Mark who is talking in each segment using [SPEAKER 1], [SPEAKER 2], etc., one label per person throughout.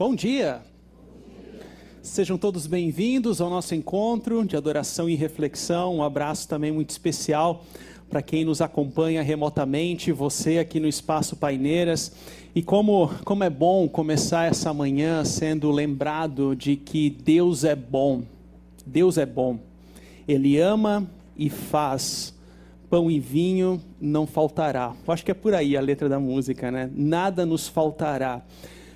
[SPEAKER 1] Bom dia! Sejam todos bem-vindos ao nosso encontro de adoração e reflexão. Um abraço também muito especial para quem nos acompanha remotamente, você aqui no Espaço Paineiras. E como, como é bom começar essa manhã sendo lembrado de que Deus é bom. Deus é bom. Ele ama e faz. Pão e vinho não faltará. Eu acho que é por aí a letra da música, né? Nada nos faltará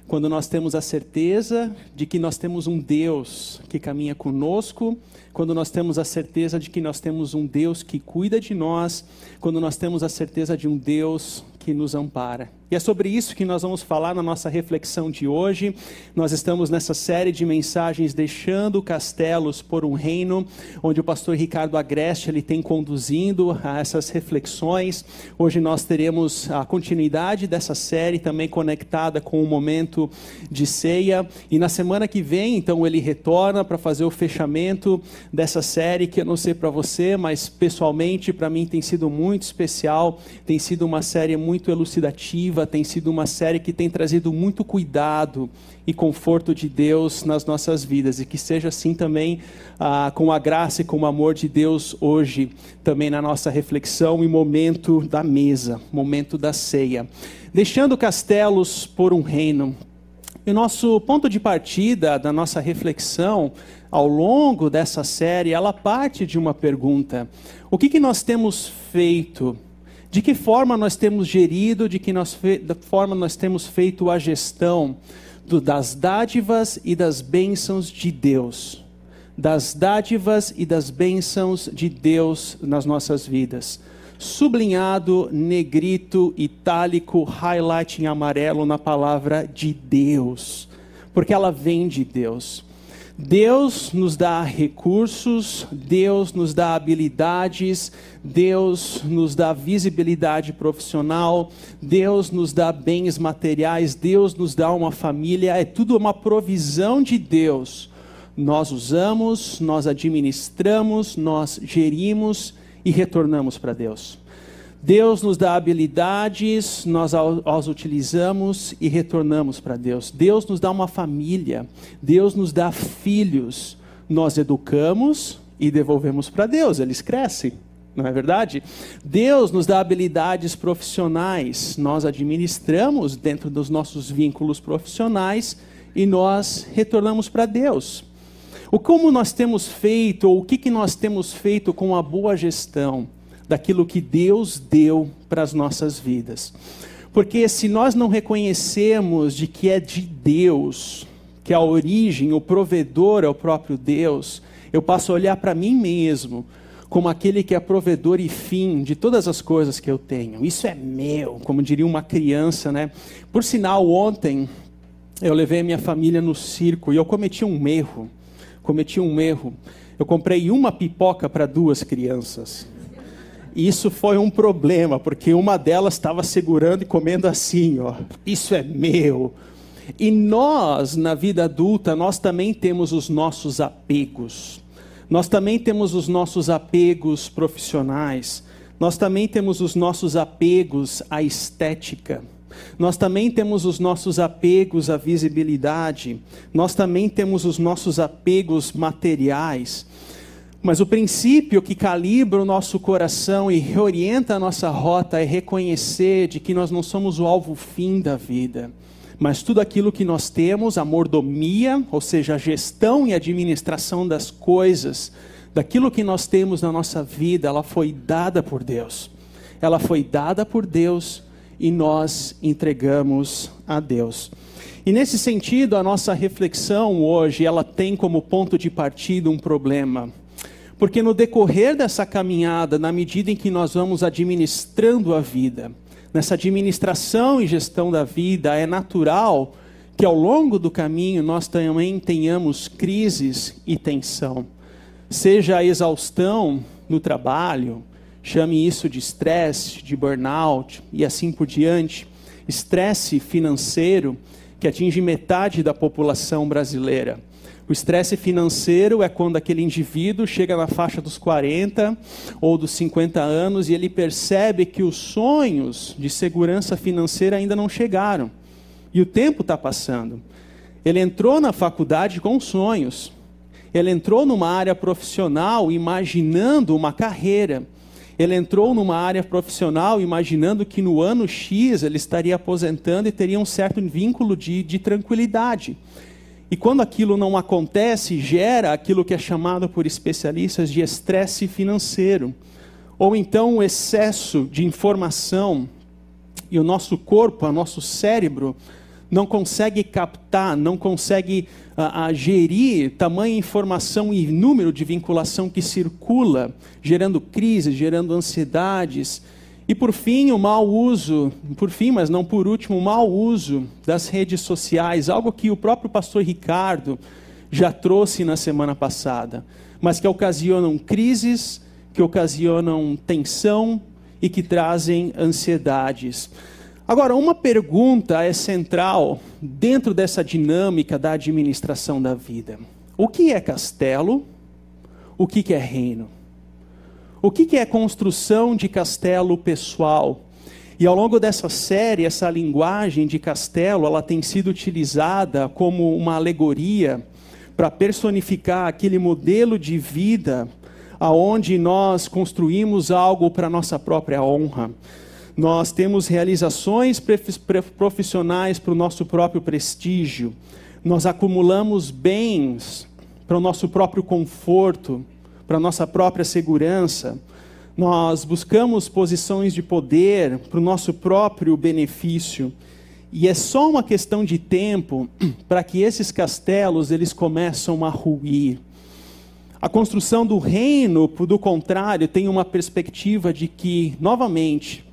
[SPEAKER 1] quando nós temos a certeza de que nós temos um Deus que caminha conosco, quando nós temos a certeza de que nós temos um Deus que cuida de nós, quando nós temos a certeza de um Deus que nos ampara. E é sobre isso que nós vamos falar na nossa reflexão de hoje. Nós estamos nessa série de mensagens deixando castelos por um reino, onde o pastor Ricardo Agreste ele tem conduzindo a essas reflexões. Hoje nós teremos a continuidade dessa série também conectada com o momento de ceia e na semana que vem, então ele retorna para fazer o fechamento dessa série que eu não sei para você, mas pessoalmente para mim tem sido muito especial, tem sido uma série muito elucidativa tem sido uma série que tem trazido muito cuidado e conforto de Deus nas nossas vidas e que seja assim também ah, com a graça e com o amor de Deus hoje também na nossa reflexão e momento da mesa, momento da ceia. Deixando castelos por um reino. E o nosso ponto de partida da nossa reflexão ao longo dessa série, ela parte de uma pergunta: o que, que nós temos feito de que forma nós temos gerido, de que nós da forma nós temos feito a gestão do, das dádivas e das bênçãos de Deus. Das dádivas e das bênçãos de Deus nas nossas vidas. Sublinhado, negrito, itálico, highlight em amarelo na palavra de Deus. Porque ela vem de Deus. Deus nos dá recursos, Deus nos dá habilidades, Deus nos dá visibilidade profissional, Deus nos dá bens materiais, Deus nos dá uma família, é tudo uma provisão de Deus. Nós usamos, nós administramos, nós gerimos e retornamos para Deus. Deus nos dá habilidades, nós as utilizamos e retornamos para Deus. Deus nos dá uma família, Deus nos dá filhos, nós educamos e devolvemos para Deus, eles crescem. Não é verdade? Deus nos dá habilidades profissionais, nós administramos dentro dos nossos vínculos profissionais e nós retornamos para Deus. O como nós temos feito, ou o que, que nós temos feito com a boa gestão? Daquilo que Deus deu para as nossas vidas. Porque se nós não reconhecemos de que é de Deus, que a origem, o provedor é o próprio Deus, eu passo a olhar para mim mesmo como aquele que é provedor e fim de todas as coisas que eu tenho. Isso é meu, como diria uma criança, né? Por sinal, ontem eu levei a minha família no circo e eu cometi um erro. Cometi um erro. Eu comprei uma pipoca para duas crianças. E isso foi um problema, porque uma delas estava segurando e comendo assim, ó. Isso é meu. E nós, na vida adulta, nós também temos os nossos apegos. Nós também temos os nossos apegos profissionais. Nós também temos os nossos apegos à estética. Nós também temos os nossos apegos à visibilidade. Nós também temos os nossos apegos materiais. Mas o princípio que calibra o nosso coração e reorienta a nossa rota é reconhecer de que nós não somos o alvo fim da vida, mas tudo aquilo que nós temos, a mordomia, ou seja, a gestão e administração das coisas, daquilo que nós temos na nossa vida, ela foi dada por Deus. Ela foi dada por Deus e nós entregamos a Deus. E nesse sentido, a nossa reflexão hoje, ela tem como ponto de partida um problema porque no decorrer dessa caminhada, na medida em que nós vamos administrando a vida, nessa administração e gestão da vida, é natural que ao longo do caminho nós também tenhamos crises e tensão. Seja a exaustão no trabalho, chame isso de estresse, de burnout e assim por diante. Estresse financeiro que atinge metade da população brasileira o estresse financeiro é quando aquele indivíduo chega na faixa dos 40 ou dos 50 anos e ele percebe que os sonhos de segurança financeira ainda não chegaram. E o tempo está passando. Ele entrou na faculdade com sonhos. Ele entrou numa área profissional imaginando uma carreira. Ele entrou numa área profissional imaginando que no ano X ele estaria aposentando e teria um certo vínculo de, de tranquilidade. E quando aquilo não acontece, gera aquilo que é chamado por especialistas de estresse financeiro. Ou então o excesso de informação e o nosso corpo, o nosso cérebro, não consegue captar, não consegue a, a gerir tamanha informação e número de vinculação que circula, gerando crises, gerando ansiedades. E por fim, o mau uso, por fim, mas não por último, o mau uso das redes sociais, algo que o próprio pastor Ricardo já trouxe na semana passada, mas que ocasionam crises, que ocasionam tensão e que trazem ansiedades. Agora, uma pergunta é central dentro dessa dinâmica da administração da vida: o que é castelo? O que é reino? O que é construção de castelo pessoal? E ao longo dessa série, essa linguagem de castelo, ela tem sido utilizada como uma alegoria para personificar aquele modelo de vida aonde nós construímos algo para nossa própria honra. Nós temos realizações profissionais para o nosso próprio prestígio, nós acumulamos bens para o nosso próprio conforto, para nossa própria segurança, nós buscamos posições de poder para o nosso próprio benefício. E é só uma questão de tempo para que esses castelos eles começam a ruir. A construção do reino, do contrário, tem uma perspectiva de que, novamente,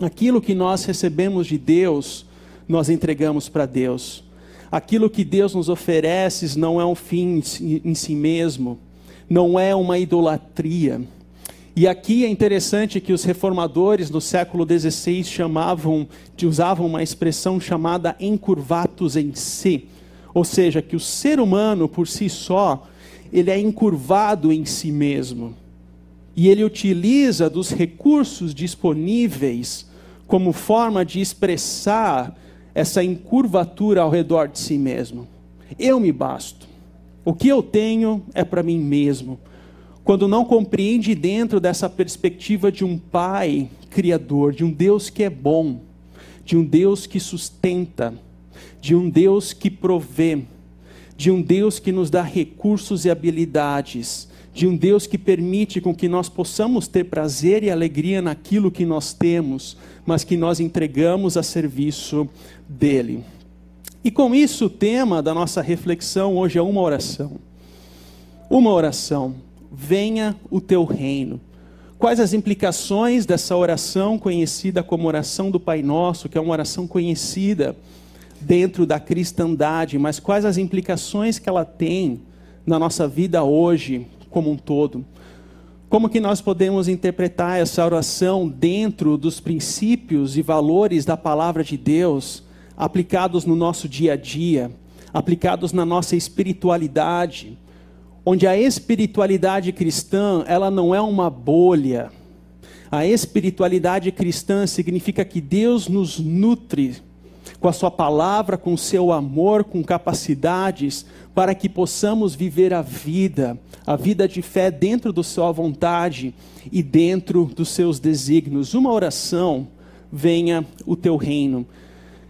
[SPEAKER 1] aquilo que nós recebemos de Deus, nós entregamos para Deus. Aquilo que Deus nos oferece não é um fim em si mesmo, não é uma idolatria. E aqui é interessante que os reformadores do século XVI chamavam, usavam uma expressão chamada encurvatus em si, ou seja, que o ser humano por si só, ele é encurvado em si mesmo. E ele utiliza dos recursos disponíveis como forma de expressar essa encurvatura ao redor de si mesmo. Eu me basto. O que eu tenho é para mim mesmo. Quando não compreende dentro dessa perspectiva de um Pai Criador, de um Deus que é bom, de um Deus que sustenta, de um Deus que provê, de um Deus que nos dá recursos e habilidades, de um Deus que permite com que nós possamos ter prazer e alegria naquilo que nós temos, mas que nós entregamos a serviço dele. E com isso, o tema da nossa reflexão hoje é uma oração. Uma oração. Venha o teu reino. Quais as implicações dessa oração conhecida como oração do Pai Nosso, que é uma oração conhecida dentro da cristandade, mas quais as implicações que ela tem na nossa vida hoje, como um todo. Como que nós podemos interpretar essa oração dentro dos princípios e valores da palavra de Deus, aplicados no nosso dia a dia, aplicados na nossa espiritualidade, onde a espiritualidade cristã, ela não é uma bolha. A espiritualidade cristã significa que Deus nos nutre com a Sua palavra, com o seu amor, com capacidades, para que possamos viver a vida, a vida de fé dentro da Sua vontade e dentro dos seus desígnios. Uma oração, venha o teu reino.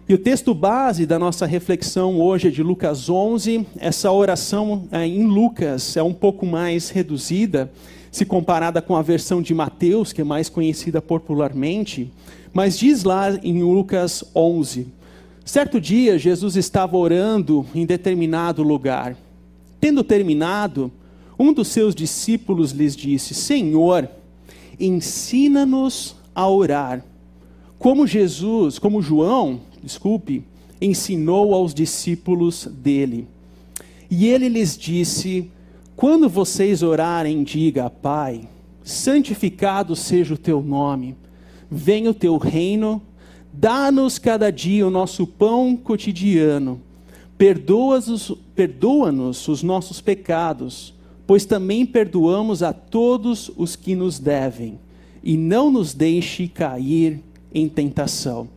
[SPEAKER 1] E o texto base da nossa reflexão hoje é de Lucas 11. Essa oração é, em Lucas é um pouco mais reduzida, se comparada com a versão de Mateus, que é mais conhecida popularmente. Mas diz lá em Lucas 11: Certo dia, Jesus estava orando em determinado lugar. Tendo terminado, um dos seus discípulos lhes disse: Senhor, ensina-nos a orar, como Jesus, como João, desculpe, ensinou aos discípulos dele. E ele lhes disse: Quando vocês orarem, diga, Pai, santificado seja o teu nome, venha o teu reino Dá-nos cada dia o nosso pão cotidiano. Perdoa-nos perdoa os nossos pecados, pois também perdoamos a todos os que nos devem. E não nos deixe cair em tentação.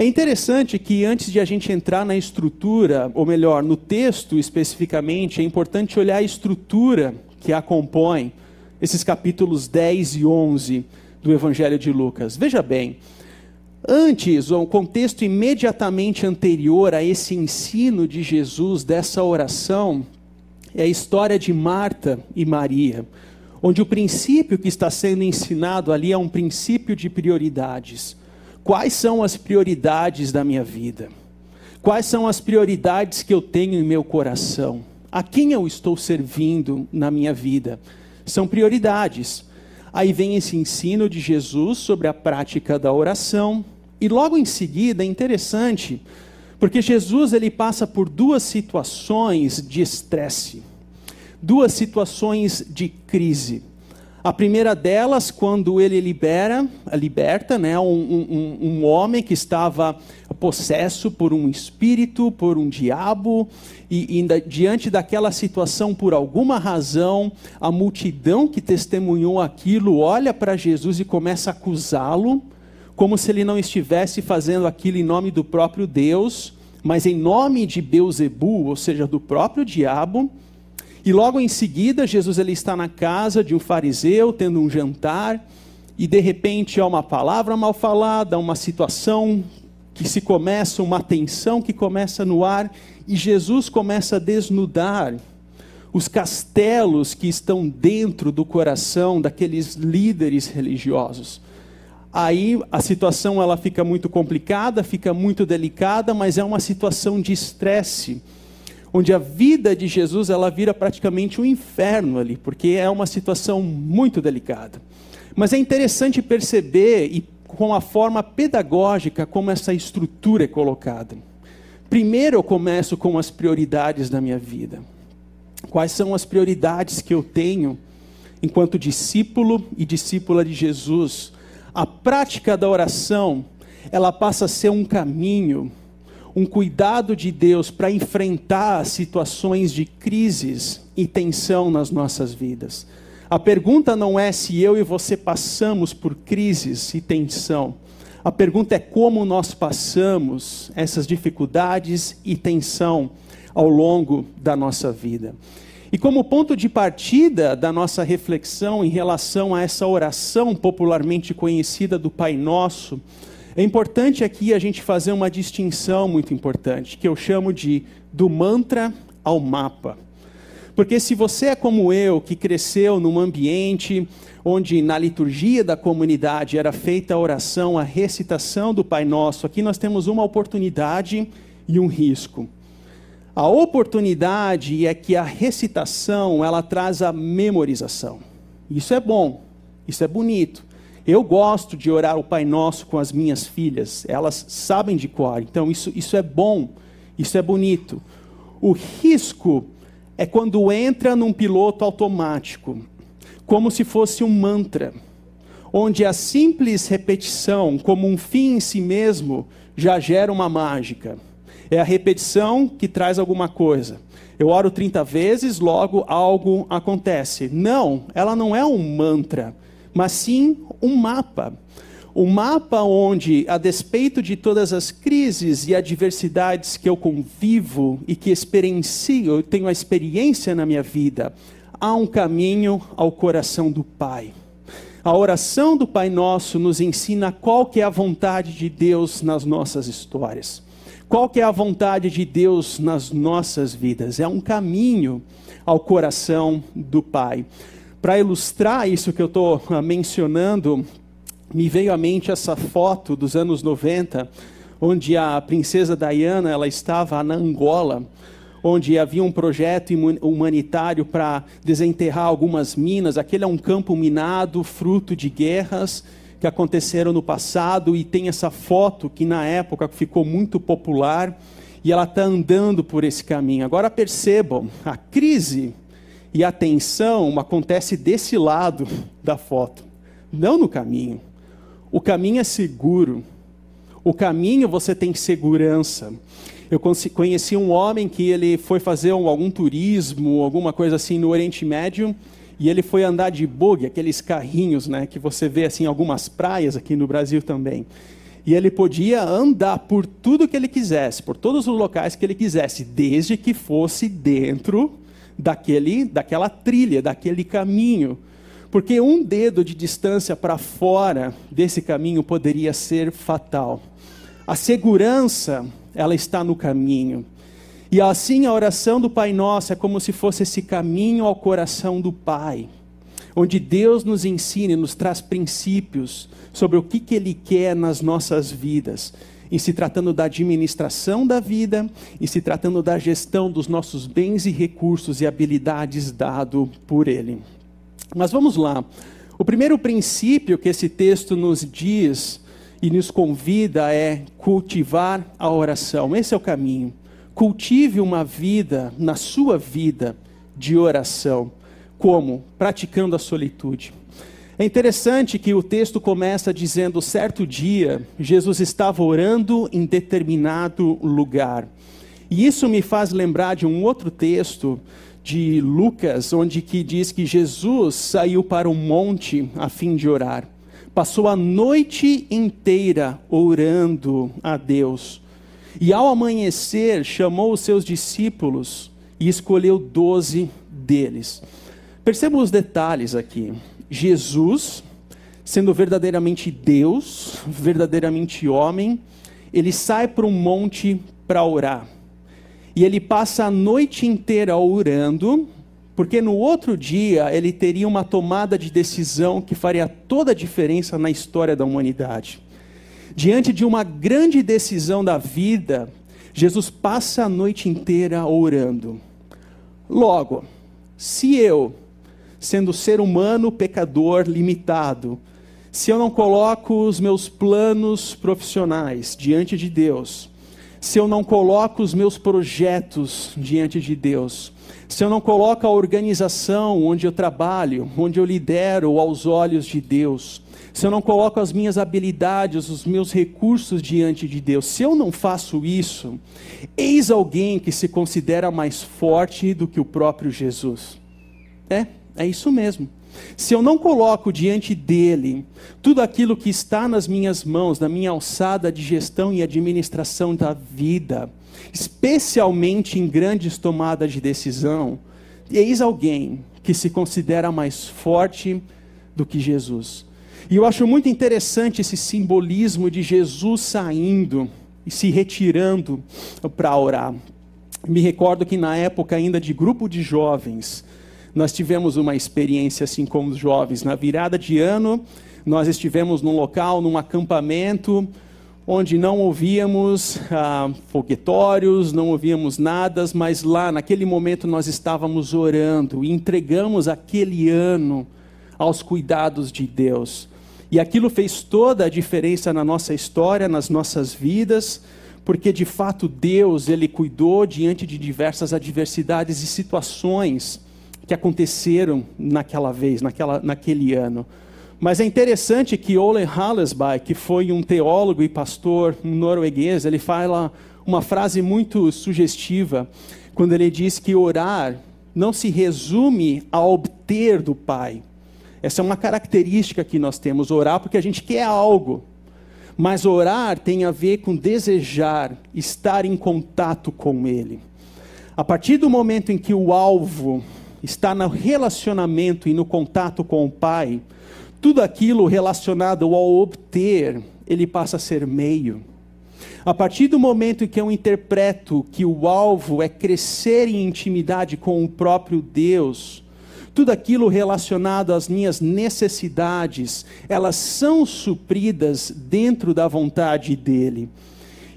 [SPEAKER 1] É interessante que antes de a gente entrar na estrutura, ou melhor, no texto especificamente, é importante olhar a estrutura que a compõe, esses capítulos 10 e 11 do Evangelho de Lucas. Veja bem, antes, o contexto imediatamente anterior a esse ensino de Jesus, dessa oração, é a história de Marta e Maria, onde o princípio que está sendo ensinado ali é um princípio de prioridades. Quais são as prioridades da minha vida? Quais são as prioridades que eu tenho em meu coração? A quem eu estou servindo na minha vida? São prioridades. Aí vem esse ensino de Jesus sobre a prática da oração. E logo em seguida, é interessante, porque Jesus ele passa por duas situações de estresse, duas situações de crise. A primeira delas, quando ele libera, liberta né, um, um, um homem que estava possesso por um espírito, por um diabo, e, e diante daquela situação, por alguma razão, a multidão que testemunhou aquilo olha para Jesus e começa a acusá-lo, como se ele não estivesse fazendo aquilo em nome do próprio Deus, mas em nome de Beuzebu, ou seja, do próprio diabo. E logo em seguida, Jesus ele está na casa de um fariseu, tendo um jantar, e de repente há uma palavra mal falada, uma situação que se começa, uma tensão que começa no ar, e Jesus começa a desnudar os castelos que estão dentro do coração daqueles líderes religiosos. Aí a situação ela fica muito complicada, fica muito delicada, mas é uma situação de estresse onde a vida de Jesus ela vira praticamente um inferno ali, porque é uma situação muito delicada. Mas é interessante perceber e com a forma pedagógica como essa estrutura é colocada. Primeiro eu começo com as prioridades da minha vida. Quais são as prioridades que eu tenho enquanto discípulo e discípula de Jesus? A prática da oração, ela passa a ser um caminho um cuidado de Deus para enfrentar situações de crises e tensão nas nossas vidas. A pergunta não é se eu e você passamos por crises e tensão. A pergunta é como nós passamos essas dificuldades e tensão ao longo da nossa vida. E como ponto de partida da nossa reflexão em relação a essa oração popularmente conhecida do Pai Nosso, é importante aqui a gente fazer uma distinção muito importante, que eu chamo de do mantra ao mapa. Porque se você é como eu, que cresceu num ambiente onde na liturgia da comunidade era feita a oração, a recitação do Pai Nosso, aqui nós temos uma oportunidade e um risco. A oportunidade é que a recitação, ela traz a memorização. Isso é bom, isso é bonito. Eu gosto de orar o Pai Nosso com as minhas filhas, elas sabem de cor, então isso, isso é bom, isso é bonito. O risco é quando entra num piloto automático, como se fosse um mantra, onde a simples repetição, como um fim em si mesmo, já gera uma mágica. É a repetição que traz alguma coisa. Eu oro 30 vezes, logo algo acontece. Não, ela não é um mantra mas sim um mapa. Um mapa onde, a despeito de todas as crises e adversidades que eu convivo e que experiencio, eu tenho a experiência na minha vida, há um caminho ao coração do Pai. A oração do Pai Nosso nos ensina qual que é a vontade de Deus nas nossas histórias. Qual que é a vontade de Deus nas nossas vidas? É um caminho ao coração do Pai. Para ilustrar isso que eu estou ah, mencionando, me veio à mente essa foto dos anos 90, onde a princesa Diana ela estava na Angola, onde havia um projeto humanitário para desenterrar algumas minas. Aquele é um campo minado, fruto de guerras que aconteceram no passado, e tem essa foto que na época ficou muito popular, e ela está andando por esse caminho. Agora percebam, a crise e a tensão acontece desse lado da foto, não no caminho. O caminho é seguro. O caminho você tem segurança. Eu conheci um homem que ele foi fazer algum turismo, alguma coisa assim no Oriente Médio, e ele foi andar de bug, aqueles carrinhos, né, que você vê assim em algumas praias aqui no Brasil também. E ele podia andar por tudo que ele quisesse, por todos os locais que ele quisesse, desde que fosse dentro daquele, daquela trilha, daquele caminho. Porque um dedo de distância para fora desse caminho poderia ser fatal. A segurança, ela está no caminho. E assim a oração do Pai Nosso é como se fosse esse caminho ao coração do Pai, onde Deus nos ensina e nos traz princípios sobre o que, que Ele quer nas nossas vidas, em se tratando da administração da vida, em se tratando da gestão dos nossos bens e recursos e habilidades dado por Ele. Mas vamos lá. O primeiro princípio que esse texto nos diz e nos convida é cultivar a oração. Esse é o caminho. Cultive uma vida, na sua vida, de oração. Como? Praticando a solitude. É interessante que o texto começa dizendo: certo dia, Jesus estava orando em determinado lugar. E isso me faz lembrar de um outro texto de Lucas, onde que diz que Jesus saiu para um monte a fim de orar. Passou a noite inteira orando a Deus. E ao amanhecer, chamou os seus discípulos e escolheu doze deles. Percebam os detalhes aqui. Jesus, sendo verdadeiramente Deus, verdadeiramente homem, ele sai para um monte para orar. E ele passa a noite inteira orando, porque no outro dia ele teria uma tomada de decisão que faria toda a diferença na história da humanidade. Diante de uma grande decisão da vida, Jesus passa a noite inteira orando. Logo, se eu, sendo ser humano pecador limitado, se eu não coloco os meus planos profissionais diante de Deus, se eu não coloco os meus projetos diante de Deus, se eu não coloco a organização onde eu trabalho, onde eu lidero aos olhos de Deus, se eu não coloco as minhas habilidades, os meus recursos diante de Deus, se eu não faço isso, eis alguém que se considera mais forte do que o próprio Jesus. É, é isso mesmo. Se eu não coloco diante dele tudo aquilo que está nas minhas mãos, na minha alçada de gestão e administração da vida, especialmente em grandes tomadas de decisão, eis alguém que se considera mais forte do que Jesus. E eu acho muito interessante esse simbolismo de Jesus saindo e se retirando para orar. Me recordo que na época ainda de grupo de jovens, nós tivemos uma experiência assim como os jovens. Na virada de ano, nós estivemos num local, num acampamento, onde não ouvíamos ah, foguetórios, não ouvíamos nada, mas lá, naquele momento, nós estávamos orando e entregamos aquele ano aos cuidados de Deus. E aquilo fez toda a diferença na nossa história, nas nossas vidas, porque de fato Deus, ele cuidou diante de diversas adversidades e situações que aconteceram naquela vez, naquela, naquele ano. Mas é interessante que Ole Hallesby, que foi um teólogo e pastor norueguês, ele fala uma frase muito sugestiva quando ele diz que orar não se resume a obter do Pai, essa é uma característica que nós temos, orar porque a gente quer algo. Mas orar tem a ver com desejar estar em contato com Ele. A partir do momento em que o alvo está no relacionamento e no contato com o Pai, tudo aquilo relacionado ao obter, ele passa a ser meio. A partir do momento em que eu interpreto que o alvo é crescer em intimidade com o próprio Deus, tudo aquilo relacionado às minhas necessidades, elas são supridas dentro da vontade dele.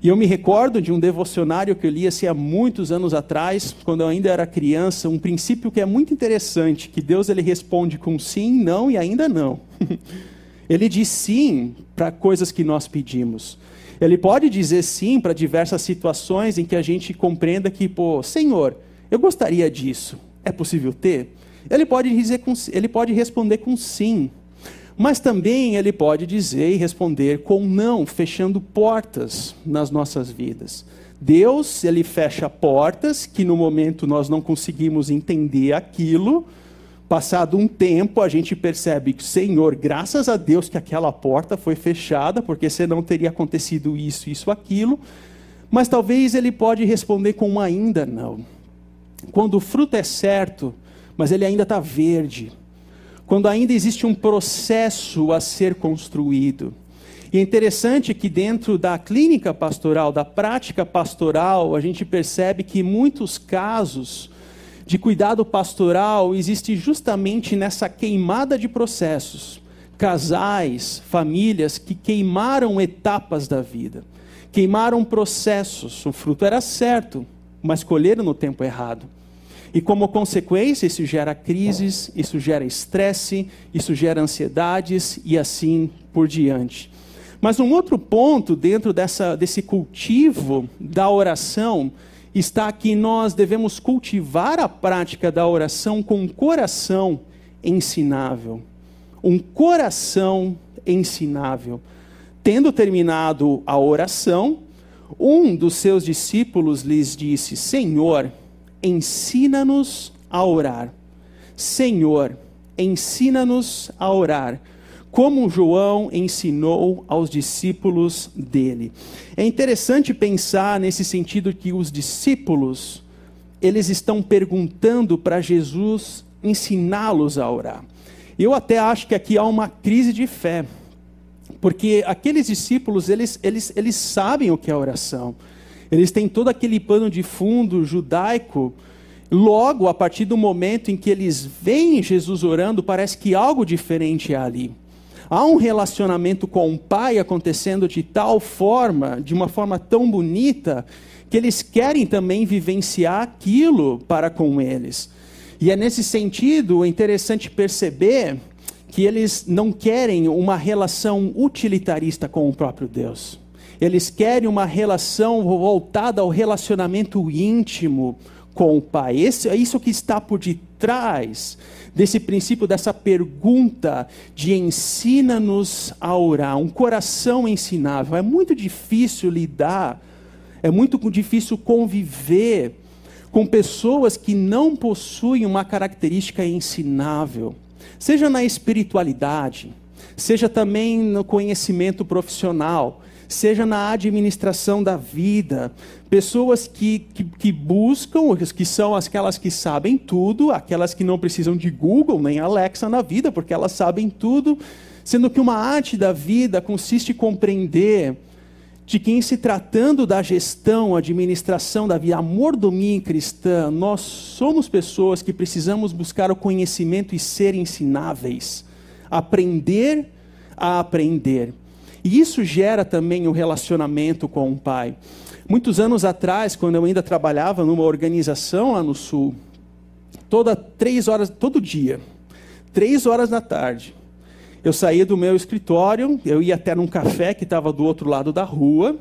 [SPEAKER 1] E eu me recordo de um devocionário que eu li assim, há muitos anos atrás, quando eu ainda era criança, um princípio que é muito interessante, que Deus ele responde com sim, não e ainda não. ele diz sim para coisas que nós pedimos. Ele pode dizer sim para diversas situações em que a gente compreenda que, pô, Senhor, eu gostaria disso. É possível ter? Ele pode, dizer com, ele pode responder com sim, mas também ele pode dizer e responder com não, fechando portas nas nossas vidas. Deus, ele fecha portas que no momento nós não conseguimos entender aquilo, Passado um tempo, a gente percebe que, Senhor, graças a Deus que aquela porta foi fechada, porque senão teria acontecido isso, isso, aquilo. Mas talvez ele pode responder com ainda não. Quando o fruto é certo, mas ele ainda está verde. Quando ainda existe um processo a ser construído. E é interessante que dentro da clínica pastoral, da prática pastoral, a gente percebe que muitos casos de cuidado pastoral existe justamente nessa queimada de processos. Casais, famílias que queimaram etapas da vida, queimaram processos. O fruto era certo, mas colheram no tempo errado. E como consequência, isso gera crises, isso gera estresse, isso gera ansiedades e assim por diante. Mas um outro ponto dentro dessa, desse cultivo da oração está que nós devemos cultivar a prática da oração com um coração ensinável. Um coração ensinável. Tendo terminado a oração, um dos seus discípulos lhes disse: Senhor, ensina-nos a orar. Senhor, ensina-nos a orar como João ensinou aos discípulos dele. É interessante pensar nesse sentido que os discípulos, eles estão perguntando para Jesus ensiná-los a orar. Eu até acho que aqui há uma crise de fé, porque aqueles discípulos, eles, eles, eles sabem o que é oração. Eles têm todo aquele pano de fundo judaico, Logo, a partir do momento em que eles veem Jesus orando, parece que algo diferente é ali. Há um relacionamento com o pai acontecendo de tal forma, de uma forma tão bonita, que eles querem também vivenciar aquilo para com eles. E é nesse sentido interessante perceber que eles não querem uma relação utilitarista com o próprio Deus. Eles querem uma relação voltada ao relacionamento íntimo com o Pai. Esse, é isso que está por detrás desse princípio, dessa pergunta de ensina-nos a orar, um coração ensinável. É muito difícil lidar, é muito difícil conviver com pessoas que não possuem uma característica ensinável, seja na espiritualidade, seja também no conhecimento profissional, seja na administração da vida, pessoas que, que, que, buscam, que são aquelas que sabem tudo, aquelas que não precisam de Google nem Alexa na vida, porque elas sabem tudo, sendo que uma arte da vida consiste em compreender de que, em se tratando da gestão, administração da vida, a mordomia cristã, nós somos pessoas que precisamos buscar o conhecimento e ser ensináveis, aprender a aprender. E isso gera também um relacionamento com o pai. Muitos anos atrás, quando eu ainda trabalhava numa organização lá no sul, toda três horas, todo dia, três horas da tarde, eu saía do meu escritório, eu ia até num café que estava do outro lado da rua,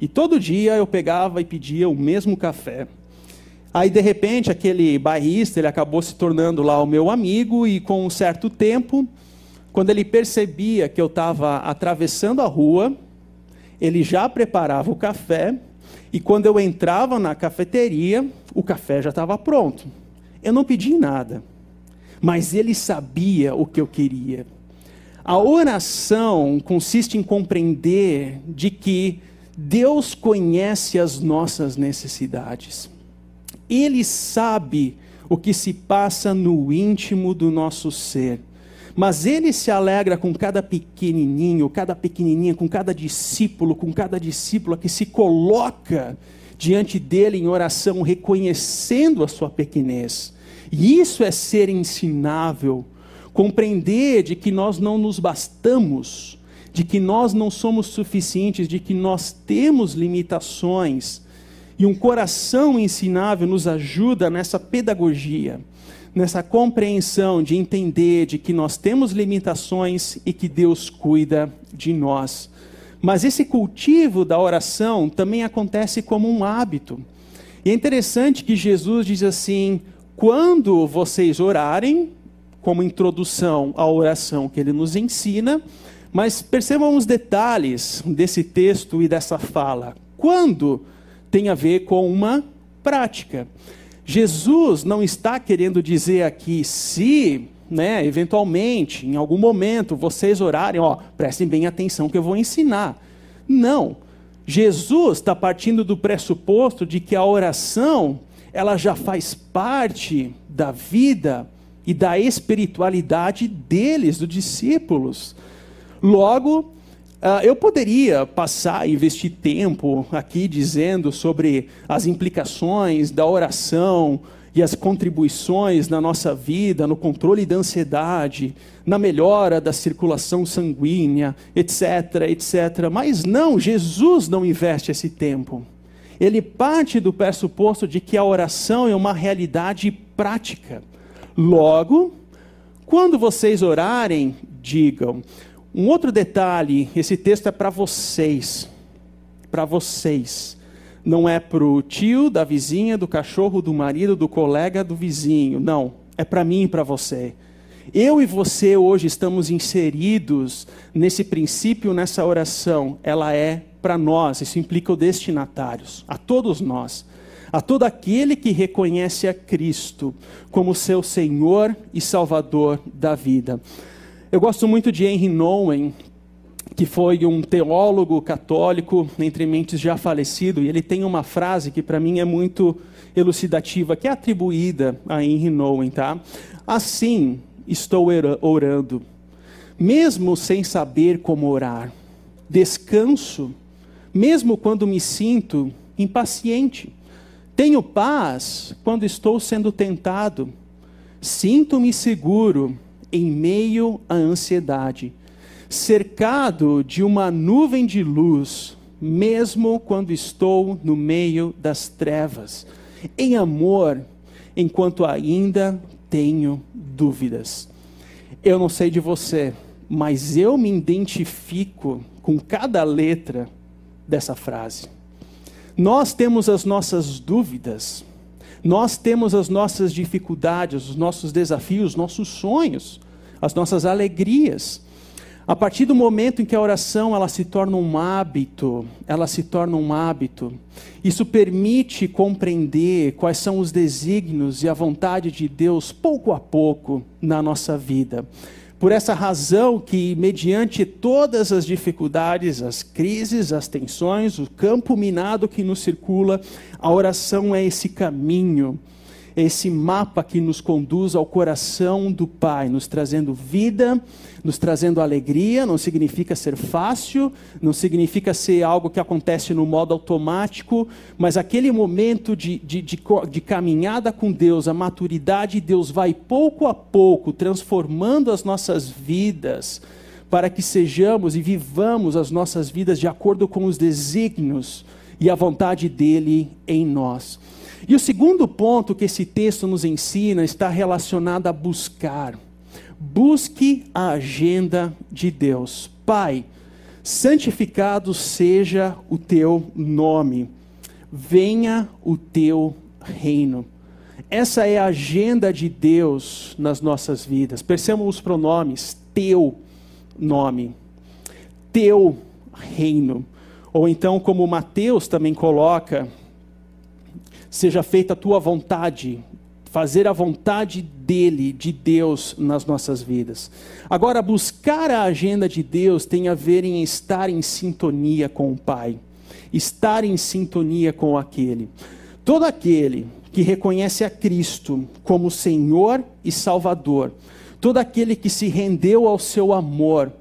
[SPEAKER 1] e todo dia eu pegava e pedia o mesmo café. Aí, de repente, aquele bairrista, ele acabou se tornando lá o meu amigo, e com um certo tempo, quando ele percebia que eu estava atravessando a rua, ele já preparava o café, e quando eu entrava na cafeteria, o café já estava pronto. Eu não pedi nada, mas ele sabia o que eu queria. A oração consiste em compreender de que Deus conhece as nossas necessidades. Ele sabe o que se passa no íntimo do nosso ser mas ele se alegra com cada pequenininho, cada pequenininha, com cada discípulo, com cada discípula que se coloca diante dele em oração, reconhecendo a sua pequenez. E isso é ser ensinável, compreender de que nós não nos bastamos, de que nós não somos suficientes, de que nós temos limitações. E um coração ensinável nos ajuda nessa pedagogia nessa compreensão de entender de que nós temos limitações e que Deus cuida de nós. Mas esse cultivo da oração também acontece como um hábito. E é interessante que Jesus diz assim: quando vocês orarem, como introdução à oração que ele nos ensina, mas percebam os detalhes desse texto e dessa fala. Quando tem a ver com uma prática. Jesus não está querendo dizer aqui se, né, eventualmente, em algum momento, vocês orarem, ó, prestem bem atenção que eu vou ensinar. Não. Jesus está partindo do pressuposto de que a oração, ela já faz parte da vida e da espiritualidade deles, dos discípulos. Logo, Uh, eu poderia passar e investir tempo aqui dizendo sobre as implicações da oração e as contribuições na nossa vida, no controle da ansiedade, na melhora da circulação sanguínea, etc, etc. Mas não, Jesus não investe esse tempo. Ele parte do pressuposto de que a oração é uma realidade prática. Logo, quando vocês orarem, digam: um outro detalhe: esse texto é para vocês. Para vocês. Não é para o tio, da vizinha, do cachorro, do marido, do colega, do vizinho. Não. É para mim e para você. Eu e você hoje estamos inseridos nesse princípio, nessa oração. Ela é para nós. Isso implica o destinatários, a todos nós. A todo aquele que reconhece a Cristo como seu Senhor e Salvador da vida. Eu gosto muito de Henry Nouwen, que foi um teólogo católico, entre mentes já falecido, e ele tem uma frase que para mim é muito elucidativa, que é atribuída a Henry Nouwen, tá? Assim estou orando, mesmo sem saber como orar. Descanso, mesmo quando me sinto impaciente. Tenho paz quando estou sendo tentado. Sinto-me seguro em meio à ansiedade, cercado de uma nuvem de luz, mesmo quando estou no meio das trevas, em amor, enquanto ainda tenho dúvidas. Eu não sei de você, mas eu me identifico com cada letra dessa frase. Nós temos as nossas dúvidas, nós temos as nossas dificuldades, os nossos desafios, os nossos sonhos, as nossas alegrias. A partir do momento em que a oração ela se torna um hábito, ela se torna um hábito. Isso permite compreender quais são os desígnios e a vontade de Deus pouco a pouco na nossa vida. Por essa razão que, mediante todas as dificuldades, as crises, as tensões, o campo minado que nos circula, a oração é esse caminho, esse mapa que nos conduz ao coração do Pai, nos trazendo vida, nos trazendo alegria. Não significa ser fácil, não significa ser algo que acontece no modo automático, mas aquele momento de, de, de, de caminhada com Deus, a maturidade, Deus vai pouco a pouco transformando as nossas vidas para que sejamos e vivamos as nossas vidas de acordo com os desígnios e a vontade dele em nós. E o segundo ponto que esse texto nos ensina está relacionado a buscar. Busque a agenda de Deus. Pai, santificado seja o teu nome, venha o teu reino. Essa é a agenda de Deus nas nossas vidas. Percebam os pronomes: teu nome, teu reino. Ou então, como Mateus também coloca, seja feita a tua vontade, fazer a vontade dele, de Deus nas nossas vidas. Agora, buscar a agenda de Deus tem a ver em estar em sintonia com o Pai, estar em sintonia com aquele. Todo aquele que reconhece a Cristo como Senhor e Salvador, todo aquele que se rendeu ao seu amor,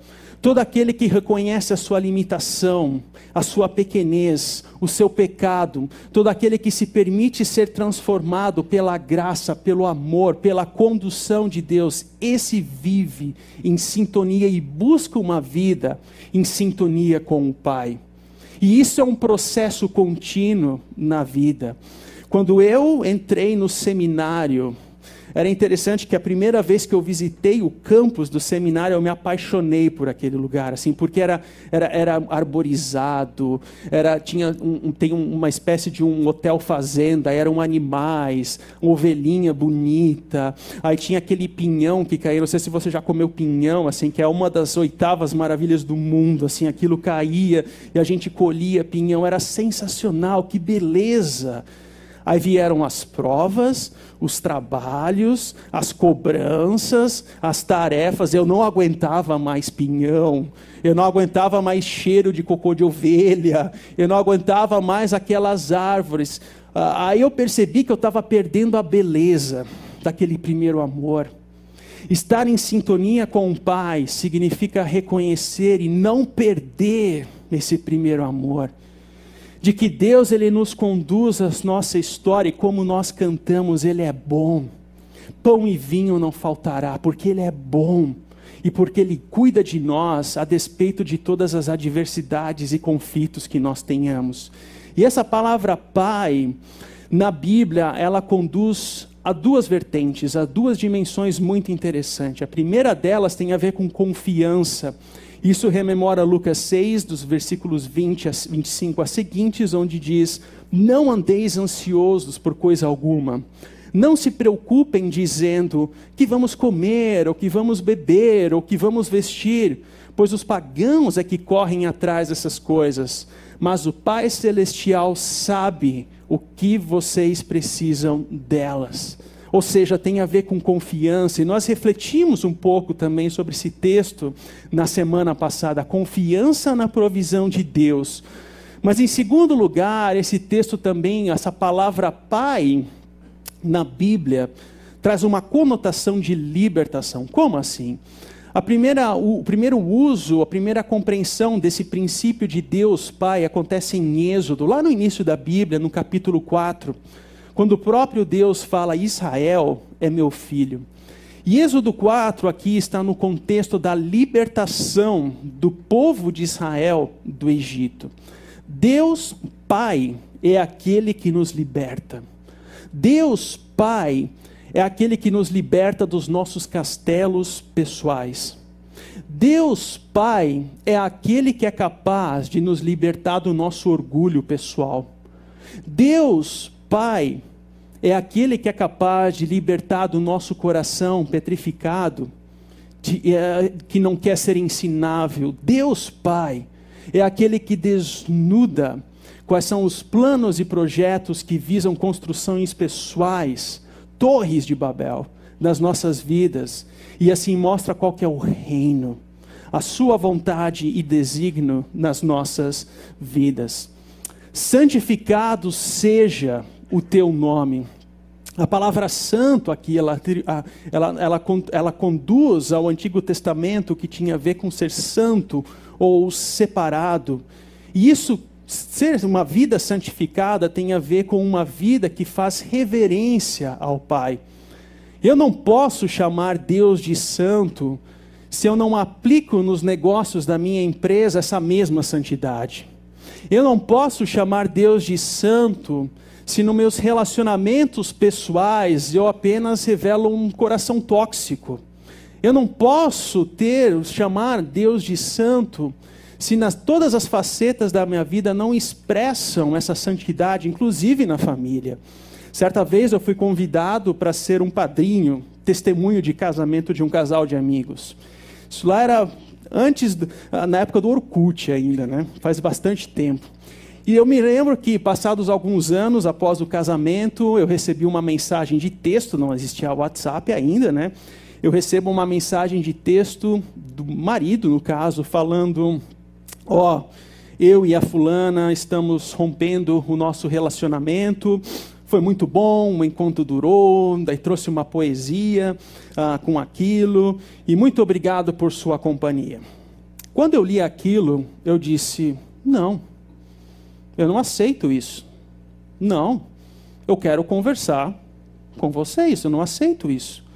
[SPEAKER 1] Todo aquele que reconhece a sua limitação, a sua pequenez, o seu pecado, todo aquele que se permite ser transformado pela graça, pelo amor, pela condução de Deus, esse vive em sintonia e busca uma vida em sintonia com o Pai. E isso é um processo contínuo na vida. Quando eu entrei no seminário, era interessante que a primeira vez que eu visitei o campus do seminário, eu me apaixonei por aquele lugar, assim, porque era, era, era arborizado, era, tinha um, tem uma espécie de um hotel fazenda, eram animais, uma ovelhinha bonita, aí tinha aquele pinhão que caía, não sei se você já comeu pinhão, assim, que é uma das oitavas maravilhas do mundo, assim, aquilo caía e a gente colhia pinhão, era sensacional, que beleza! Aí vieram as provas, os trabalhos, as cobranças, as tarefas. Eu não aguentava mais pinhão, eu não aguentava mais cheiro de cocô de ovelha, eu não aguentava mais aquelas árvores. Ah, aí eu percebi que eu estava perdendo a beleza daquele primeiro amor. Estar em sintonia com o Pai significa reconhecer e não perder esse primeiro amor de que Deus ele nos conduz a nossa história e como nós cantamos, ele é bom. Pão e vinho não faltará, porque ele é bom e porque ele cuida de nós a despeito de todas as adversidades e conflitos que nós tenhamos. E essa palavra pai na Bíblia, ela conduz a duas vertentes, a duas dimensões muito interessantes. A primeira delas tem a ver com confiança. Isso rememora Lucas 6, dos versículos 20 a 25 a seguintes, onde diz: Não andeis ansiosos por coisa alguma. Não se preocupem dizendo que vamos comer, ou que vamos beber, ou que vamos vestir, pois os pagãos é que correm atrás dessas coisas. Mas o Pai Celestial sabe o que vocês precisam delas ou seja, tem a ver com confiança. E nós refletimos um pouco também sobre esse texto na semana passada, confiança na provisão de Deus. Mas em segundo lugar, esse texto também, essa palavra pai na Bíblia, traz uma conotação de libertação. Como assim? A primeira, o primeiro uso, a primeira compreensão desse princípio de Deus Pai acontece em Êxodo, lá no início da Bíblia, no capítulo 4 quando o próprio Deus fala: Israel é meu filho. E Êxodo 4 aqui está no contexto da libertação do povo de Israel do Egito. Deus Pai é aquele que nos liberta. Deus Pai é aquele que nos liberta dos nossos castelos pessoais. Deus Pai é aquele que é capaz de nos libertar do nosso orgulho pessoal. Deus Pai é aquele que é capaz de libertar do nosso coração petrificado, de, é, que não quer ser ensinável. Deus Pai é aquele que desnuda quais são os planos e projetos que visam construções pessoais, torres de Babel nas nossas vidas, e assim mostra qual que é o reino, a sua vontade e designo nas nossas vidas. Santificado seja o teu nome. A palavra santo aqui, ela, ela, ela, ela, conduz ao Antigo Testamento que tinha a ver com ser santo ou separado. E isso, ser uma vida santificada, tem a ver com uma vida que faz reverência ao Pai. Eu não posso chamar Deus de santo se eu não aplico nos negócios da minha empresa essa mesma santidade. Eu não posso chamar Deus de santo se nos meus relacionamentos pessoais eu apenas revelo um coração tóxico. Eu não posso ter, chamar Deus de santo, se nas todas as facetas da minha vida não expressam essa santidade, inclusive na família. Certa vez eu fui convidado para ser um padrinho, testemunho de casamento de um casal de amigos. Isso lá era antes, na época do Orkut ainda, né? Faz bastante tempo. E eu me lembro que, passados alguns anos após o casamento, eu recebi uma mensagem de texto, não existia WhatsApp ainda, né? Eu recebo uma mensagem de texto do marido, no caso, falando: Ó, oh, eu e a fulana estamos rompendo o nosso relacionamento. Foi muito bom, o encontro durou, daí trouxe uma poesia ah, com aquilo, e muito obrigado por sua companhia. Quando eu li aquilo, eu disse: não, eu não aceito isso. Não, eu quero conversar com vocês, eu não aceito isso.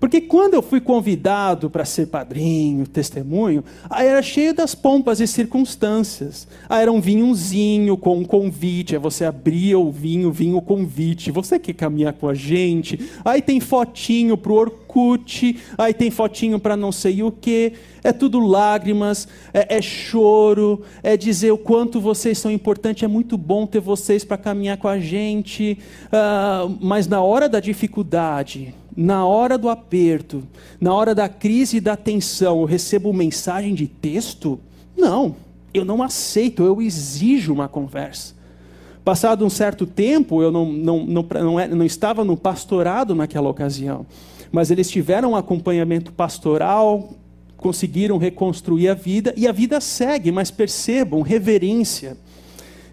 [SPEAKER 1] Porque quando eu fui convidado para ser padrinho, testemunho, aí era cheio das pompas e circunstâncias. Aí era um vinhozinho com um convite, aí você abria o vinho, vinho convite. Você quer caminhar com a gente? Aí tem fotinho pro Orkut, aí tem fotinho para não sei o quê. É tudo lágrimas, é, é choro, é dizer o quanto vocês são importantes. É muito bom ter vocês para caminhar com a gente. Uh, mas na hora da dificuldade, na hora do aperto, na hora da crise e da tensão, eu recebo mensagem de texto? Não, eu não aceito, eu exijo uma conversa. Passado um certo tempo, eu não, não, não, não, não estava no pastorado naquela ocasião, mas eles tiveram um acompanhamento pastoral, conseguiram reconstruir a vida, e a vida segue, mas percebam, reverência.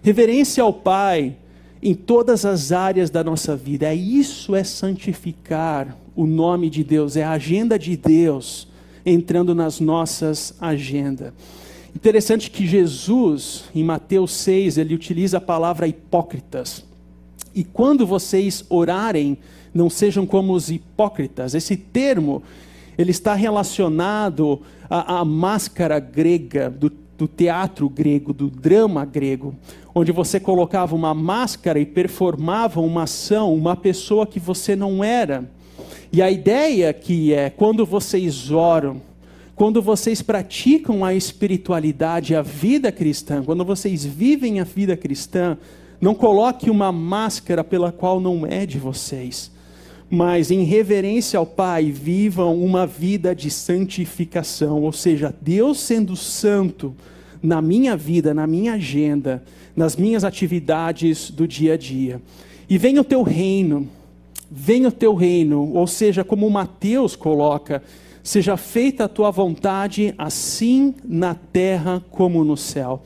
[SPEAKER 1] Reverência ao Pai em todas as áreas da nossa vida. É isso é santificar o nome de Deus, é a agenda de Deus entrando nas nossas agendas. Interessante que Jesus, em Mateus 6, ele utiliza a palavra hipócritas. E quando vocês orarem, não sejam como os hipócritas. Esse termo, ele está relacionado à, à máscara grega, do, do teatro grego, do drama grego, onde você colocava uma máscara e performava uma ação, uma pessoa que você não era. E a ideia que é, quando vocês oram, quando vocês praticam a espiritualidade, a vida cristã, quando vocês vivem a vida cristã, não coloque uma máscara pela qual não é de vocês, mas em reverência ao Pai, vivam uma vida de santificação, ou seja, Deus sendo santo na minha vida, na minha agenda, nas minhas atividades do dia a dia. E venha o teu reino, venha o teu reino, ou seja, como Mateus coloca, Seja feita a tua vontade, assim na terra como no céu.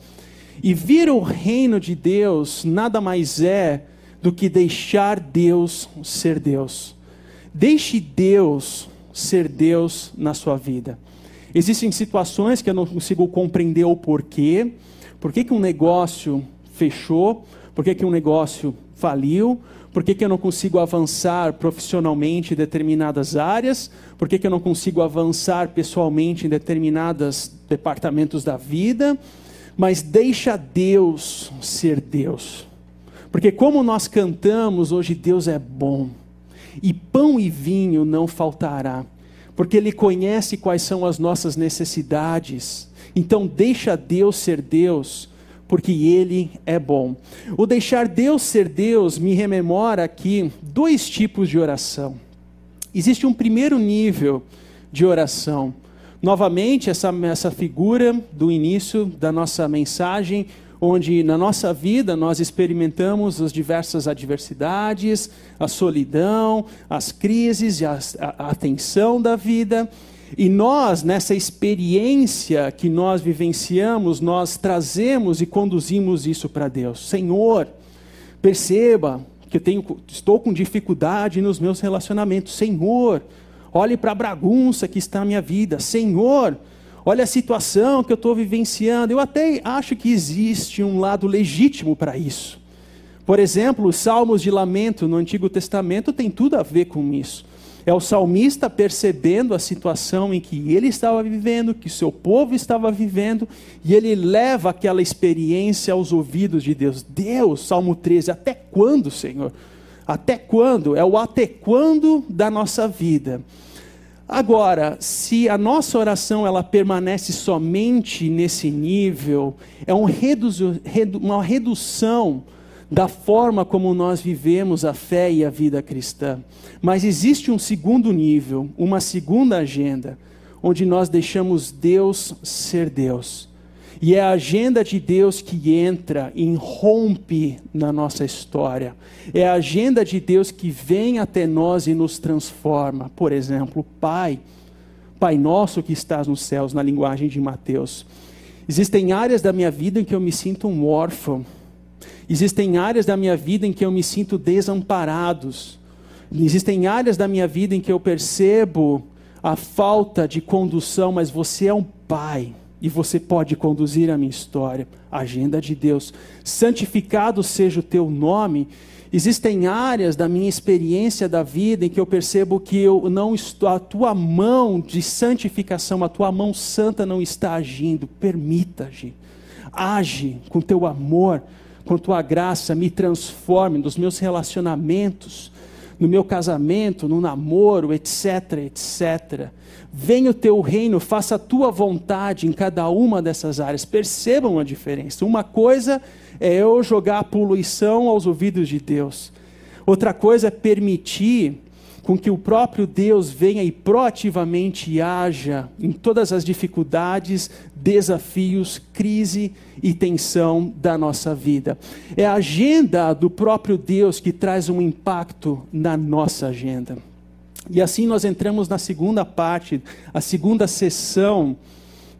[SPEAKER 1] E vir o reino de Deus nada mais é do que deixar Deus ser Deus. Deixe Deus ser Deus na sua vida. Existem situações que eu não consigo compreender o porquê. Por que, que um negócio fechou? Por que, que um negócio faliu? Por que, que eu não consigo avançar profissionalmente em determinadas áreas? Por que, que eu não consigo avançar pessoalmente em determinados departamentos da vida? Mas deixa Deus ser Deus. Porque, como nós cantamos, hoje Deus é bom, e pão e vinho não faltará, porque Ele conhece quais são as nossas necessidades. Então, deixa Deus ser Deus porque Ele é bom. O deixar Deus ser Deus me rememora aqui dois tipos de oração. Existe um primeiro nível de oração. Novamente, essa, essa figura do início da nossa mensagem, onde na nossa vida nós experimentamos as diversas adversidades, a solidão, as crises a, a, a tensão da vida. E nós, nessa experiência que nós vivenciamos, nós trazemos e conduzimos isso para Deus. Senhor, perceba que eu tenho, estou com dificuldade nos meus relacionamentos. Senhor, olhe para a bagunça que está na minha vida. Senhor, olha a situação que eu estou vivenciando. Eu até acho que existe um lado legítimo para isso. Por exemplo, os salmos de lamento no Antigo Testamento têm tudo a ver com isso. É o salmista percebendo a situação em que ele estava vivendo, que seu povo estava vivendo, e ele leva aquela experiência aos ouvidos de Deus. Deus, Salmo 13, até quando, Senhor? Até quando? É o até quando da nossa vida. Agora, se a nossa oração ela permanece somente nesse nível, é um redu uma redução da forma como nós vivemos a fé e a vida cristã. Mas existe um segundo nível, uma segunda agenda, onde nós deixamos Deus ser Deus. E é a agenda de Deus que entra e rompe na nossa história. É a agenda de Deus que vem até nós e nos transforma. Por exemplo, Pai, Pai nosso que estás nos céus, na linguagem de Mateus. Existem áreas da minha vida em que eu me sinto um órfão Existem áreas da minha vida em que eu me sinto desamparados. Existem áreas da minha vida em que eu percebo a falta de condução, mas você é um pai e você pode conduzir a minha história. Agenda de Deus. Santificado seja o teu nome. Existem áreas da minha experiência da vida em que eu percebo que eu não estou, a tua mão de santificação, a tua mão santa não está agindo. Permita agir. Age com teu amor com tua graça me transforme nos meus relacionamentos, no meu casamento, no namoro, etc, etc. Venha o teu reino, faça a tua vontade em cada uma dessas áreas. Percebam a diferença. Uma coisa é eu jogar a poluição aos ouvidos de Deus. Outra coisa é permitir com que o próprio Deus venha e proativamente haja em todas as dificuldades, desafios, crise e tensão da nossa vida. É a agenda do próprio Deus que traz um impacto na nossa agenda. E assim nós entramos na segunda parte, a segunda sessão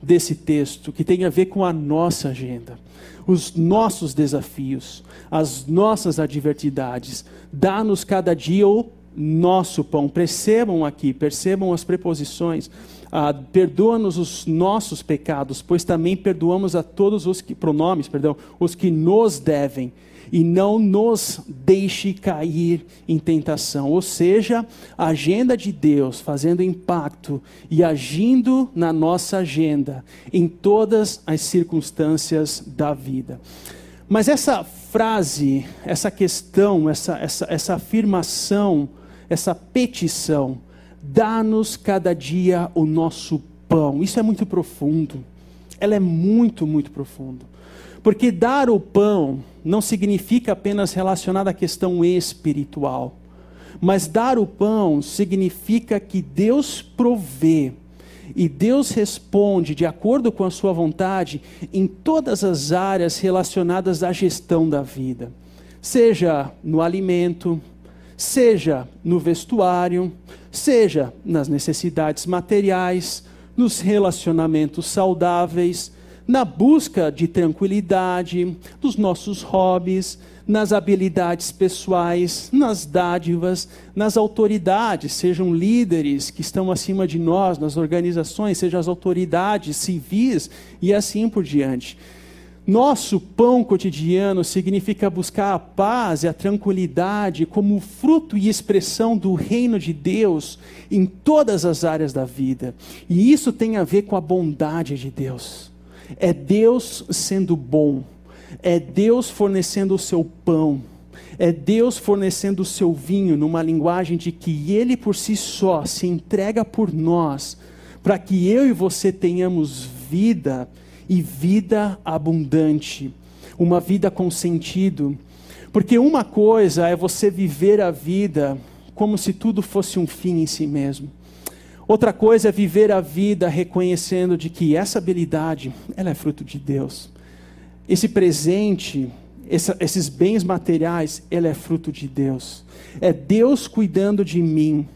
[SPEAKER 1] desse texto, que tem a ver com a nossa agenda, os nossos desafios, as nossas adversidades. Dá-nos cada dia o nosso pão. Percebam aqui, percebam as preposições. Ah, Perdoa-nos os nossos pecados, pois também perdoamos a todos os que, pronomes, perdão, os que nos devem e não nos deixe cair em tentação. Ou seja, a agenda de Deus fazendo impacto e agindo na nossa agenda em todas as circunstâncias da vida. Mas essa frase, essa questão, essa, essa, essa afirmação, essa petição, dá-nos cada dia o nosso pão. Isso é muito profundo. Ela é muito, muito profundo. Porque dar o pão não significa apenas relacionado à questão espiritual, mas dar o pão significa que Deus provê e Deus responde de acordo com a sua vontade em todas as áreas relacionadas à gestão da vida, seja no alimento, seja no vestuário, seja nas necessidades materiais, nos relacionamentos saudáveis, na busca de tranquilidade, dos nossos hobbies, nas habilidades pessoais, nas dádivas, nas autoridades, sejam líderes que estão acima de nós, nas organizações, sejam as autoridades civis e assim por diante. Nosso pão cotidiano significa buscar a paz e a tranquilidade como fruto e expressão do reino de Deus em todas as áreas da vida. E isso tem a ver com a bondade de Deus. É Deus sendo bom, é Deus fornecendo o seu pão, é Deus fornecendo o seu vinho numa linguagem de que Ele por si só se entrega por nós, para que eu e você tenhamos vida e vida abundante, uma vida com sentido. Porque uma coisa é você viver a vida como se tudo fosse um fim em si mesmo. Outra coisa é viver a vida reconhecendo de que essa habilidade, ela é fruto de Deus. Esse presente, essa, esses bens materiais, ele é fruto de Deus. É Deus cuidando de mim.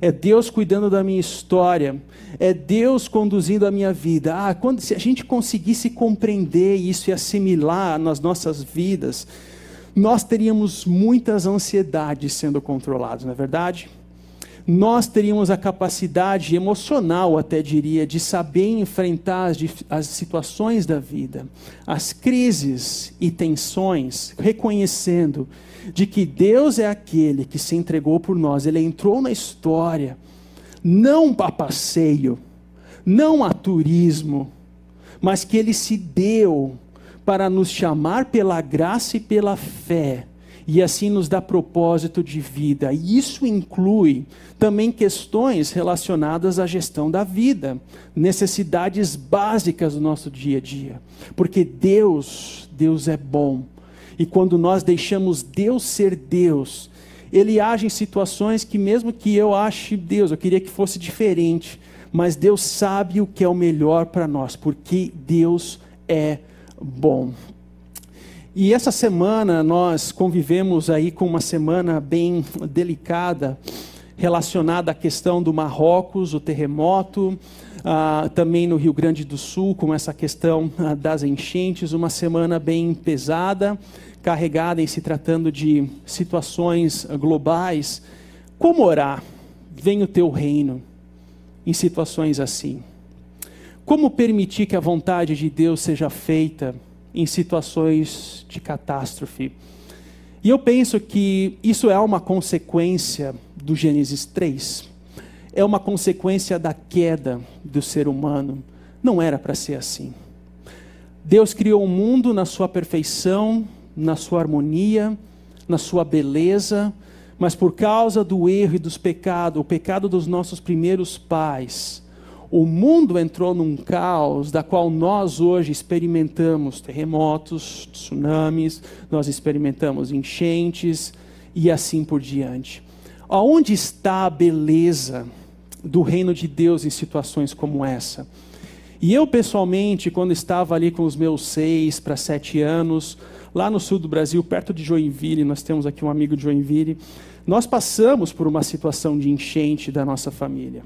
[SPEAKER 1] É Deus cuidando da minha história. É Deus conduzindo a minha vida. Ah, quando se a gente conseguisse compreender isso e assimilar nas nossas vidas, nós teríamos muitas ansiedades sendo controladas, não é verdade? nós teríamos a capacidade emocional, até diria, de saber enfrentar as, as, situações da vida, as crises e tensões, reconhecendo de que Deus é aquele que se entregou por nós, ele entrou na história, não a passeio, não a turismo, mas que ele se deu para nos chamar pela graça e pela fé e assim nos dá propósito de vida. E isso inclui também questões relacionadas à gestão da vida, necessidades básicas do nosso dia a dia. Porque Deus, Deus é bom. E quando nós deixamos Deus ser Deus, ele age em situações que mesmo que eu ache Deus, eu queria que fosse diferente, mas Deus sabe o que é o melhor para nós, porque Deus é bom. E essa semana nós convivemos aí com uma semana bem delicada relacionada à questão do Marrocos, o terremoto, ah, também no Rio Grande do Sul, com essa questão ah, das enchentes, uma semana bem pesada, carregada em se tratando de situações globais. Como orar? Vem o teu reino em situações assim. Como permitir que a vontade de Deus seja feita em situações de catástrofe. E eu penso que isso é uma consequência do Gênesis 3. É uma consequência da queda do ser humano. Não era para ser assim. Deus criou o mundo na sua perfeição, na sua harmonia, na sua beleza, mas por causa do erro e dos pecados, o pecado dos nossos primeiros pais, o mundo entrou num caos da qual nós hoje experimentamos terremotos, tsunamis, nós experimentamos enchentes e assim por diante. Aonde está a beleza do reino de Deus em situações como essa? E eu, pessoalmente, quando estava ali com os meus seis para sete anos, lá no sul do Brasil, perto de Joinville, nós temos aqui um amigo de Joinville, nós passamos por uma situação de enchente da nossa família.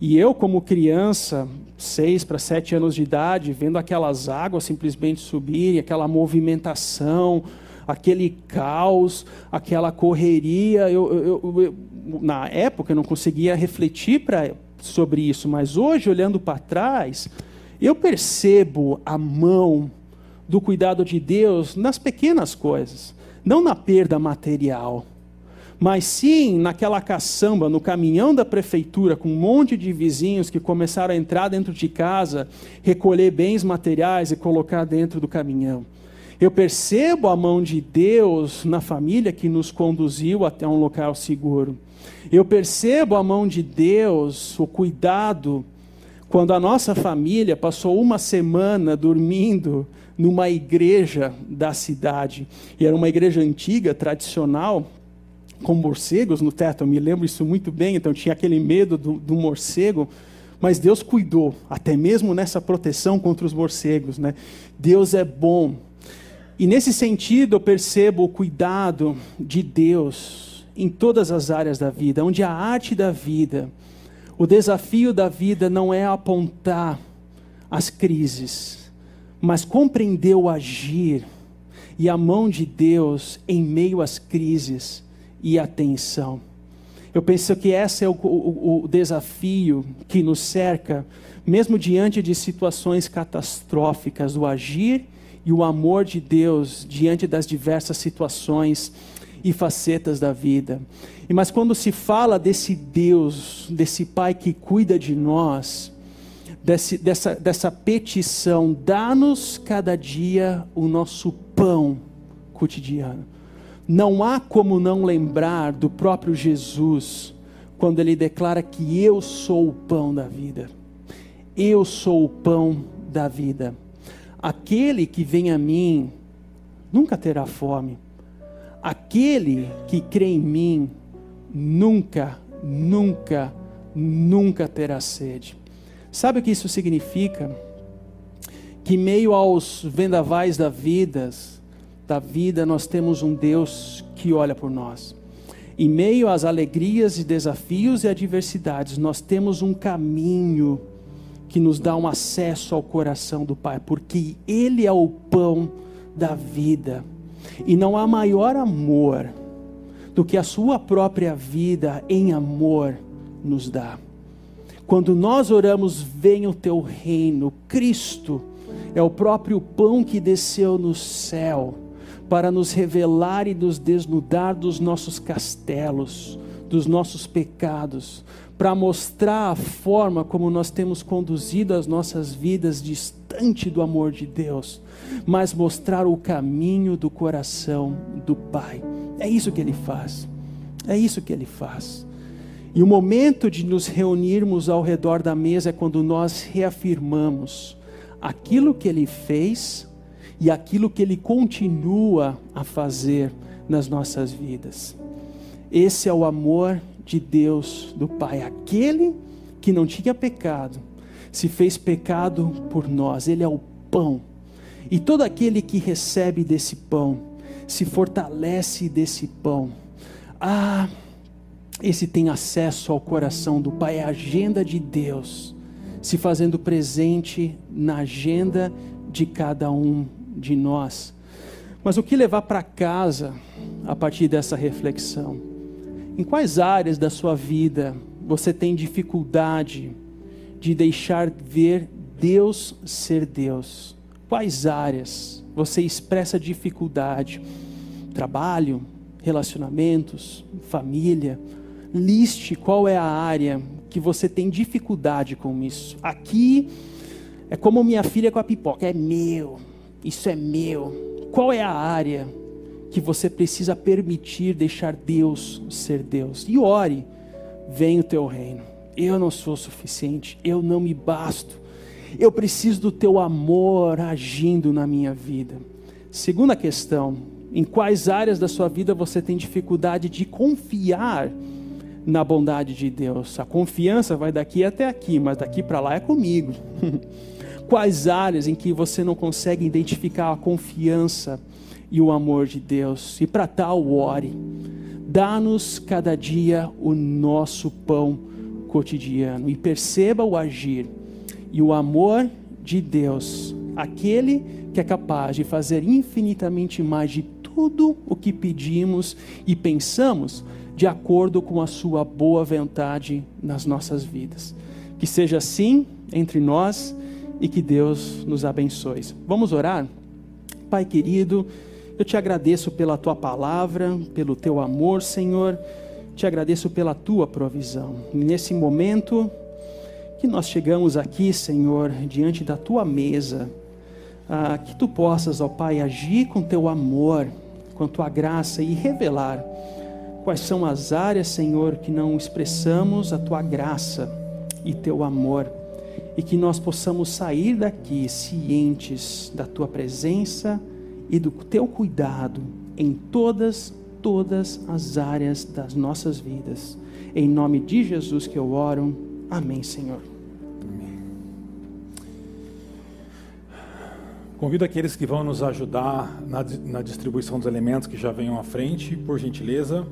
[SPEAKER 1] E eu, como criança, seis para sete anos de idade, vendo aquelas águas simplesmente subirem, aquela movimentação, aquele caos, aquela correria, eu, eu, eu, na época eu não conseguia refletir pra, sobre isso, mas hoje, olhando para trás, eu percebo a mão do cuidado de Deus nas pequenas coisas, não na perda material mas sim naquela caçamba, no caminhão da prefeitura, com um monte de vizinhos que começaram a entrar dentro de casa, recolher bens materiais e colocar dentro do caminhão. Eu percebo a mão de Deus na família que nos conduziu até um local seguro. Eu percebo a mão de Deus, o cuidado, quando a nossa família passou uma semana dormindo numa igreja da cidade. E era uma igreja antiga, tradicional, com morcegos no teto, eu me lembro isso muito bem, então tinha aquele medo do, do morcego, mas Deus cuidou, até mesmo nessa proteção contra os morcegos. Né? Deus é bom. E nesse sentido eu percebo o cuidado de Deus em todas as áreas da vida, onde a arte da vida, o desafio da vida não é apontar as crises, mas compreender o agir e a mão de Deus em meio às crises e atenção. Eu penso que esse é o, o, o desafio que nos cerca, mesmo diante de situações catastróficas, o agir e o amor de Deus diante das diversas situações e facetas da vida. E mas quando se fala desse Deus, desse Pai que cuida de nós, desse, dessa, dessa petição, dá-nos cada dia o nosso pão cotidiano. Não há como não lembrar do próprio Jesus, quando ele declara que eu sou o pão da vida. Eu sou o pão da vida. Aquele que vem a mim nunca terá fome. Aquele que crê em mim nunca, nunca, nunca terá sede. Sabe o que isso significa? Que meio aos vendavais da vida, da vida, nós temos um Deus que olha por nós. Em meio às alegrias e desafios e adversidades, nós temos um caminho que nos dá um acesso ao coração do Pai, porque Ele é o pão da vida. E não há maior amor do que a Sua própria vida em amor nos dá. Quando nós oramos, venha o teu reino, Cristo é o próprio pão que desceu no céu para nos revelar e nos desnudar dos nossos castelos, dos nossos pecados, para mostrar a forma como nós temos conduzido as nossas vidas distante do amor de Deus, mas mostrar o caminho do coração do Pai. É isso que ele faz. É isso que ele faz. E o momento de nos reunirmos ao redor da mesa é quando nós reafirmamos aquilo que ele fez e aquilo que Ele continua a fazer nas nossas vidas. Esse é o amor de Deus, do Pai, aquele que não tinha pecado, se fez pecado por nós, Ele é o pão. E todo aquele que recebe desse pão, se fortalece desse pão, ah, esse tem acesso ao coração do Pai, é a agenda de Deus, se fazendo presente na agenda de cada um de nós. Mas o que levar para casa a partir dessa reflexão? Em quais áreas da sua vida você tem dificuldade de deixar ver Deus ser Deus? Quais áreas você expressa dificuldade? Trabalho, relacionamentos, família. Liste qual é a área que você tem dificuldade com isso. Aqui é como minha filha com a pipoca, é meu isso é meu. Qual é a área que você precisa permitir deixar Deus ser Deus? E ore, vem o teu reino. Eu não sou suficiente, eu não me basto. Eu preciso do teu amor agindo na minha vida. Segunda questão: em quais áreas da sua vida você tem dificuldade de confiar na bondade de Deus. A confiança vai daqui até aqui, mas daqui para lá é comigo. Quais áreas em que você não consegue identificar a confiança e o amor de Deus? E para tal, ore. Dá-nos cada dia o nosso pão cotidiano e perceba o agir e o amor de Deus, aquele que é capaz de fazer infinitamente mais de tudo o que pedimos e pensamos, de acordo com a Sua boa vontade nas nossas vidas. Que seja assim entre nós e que Deus nos abençoe. Vamos orar? Pai querido, eu te agradeço pela tua palavra, pelo teu amor, Senhor. Te agradeço pela tua provisão. nesse momento que nós chegamos aqui, Senhor, diante da tua mesa, ah, que tu possas, ó Pai, agir com teu amor, com tua graça e revelar quais são as áreas, Senhor, que não expressamos a tua graça e teu amor, e que nós possamos sair daqui cientes da tua presença e do teu cuidado em todas, todas as áreas das nossas vidas. Em nome de Jesus que eu oro. Amém, Senhor.
[SPEAKER 2] Convido aqueles que vão nos ajudar na, na distribuição dos elementos que já venham à frente, por gentileza.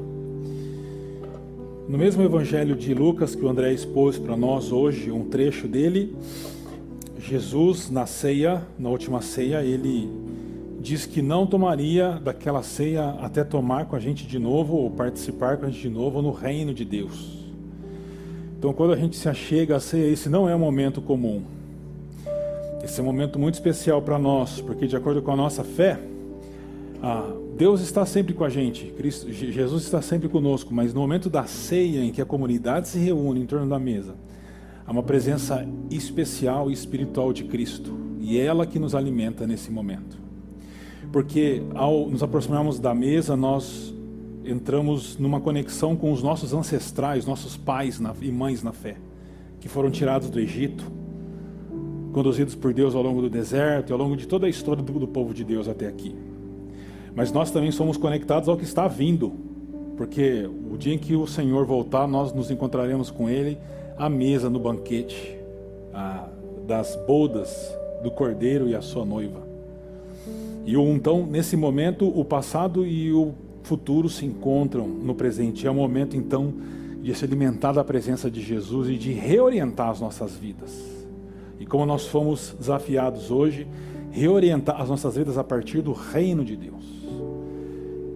[SPEAKER 2] No mesmo evangelho de Lucas que o André expôs para nós hoje, um trecho dele, Jesus, na ceia, na última ceia, ele diz que não tomaria daquela ceia até tomar com a gente de novo, ou participar com a gente de novo no reino de Deus. Então, quando a gente se achega à ceia, esse não é um momento comum. Esse é um momento muito especial para nós, porque de acordo com a nossa fé, ah, Deus está sempre com a gente, Cristo, Jesus está sempre conosco, mas no momento da ceia em que a comunidade se reúne em torno da mesa, há uma presença especial e espiritual de Cristo, e é ela que nos alimenta nesse momento. Porque ao nos aproximarmos da mesa, nós entramos numa conexão com os nossos ancestrais, nossos pais e mães na fé, que foram tirados do Egito, conduzidos por Deus ao longo do deserto e ao longo de toda a história do, povo de Deus até aqui. Mas nós também somos conectados ao que está vindo, porque o dia em que o Senhor voltar, nós nos encontraremos com Ele à mesa no banquete a, das bodas do Cordeiro e a sua noiva. E então, nesse momento, o passado e o futuro se encontram no presente. É o momento, então, de se alimentar da presença de Jesus e de reorientar as nossas vidas. E como nós fomos desafiados hoje, reorientar as nossas vidas a partir do reino de Deus.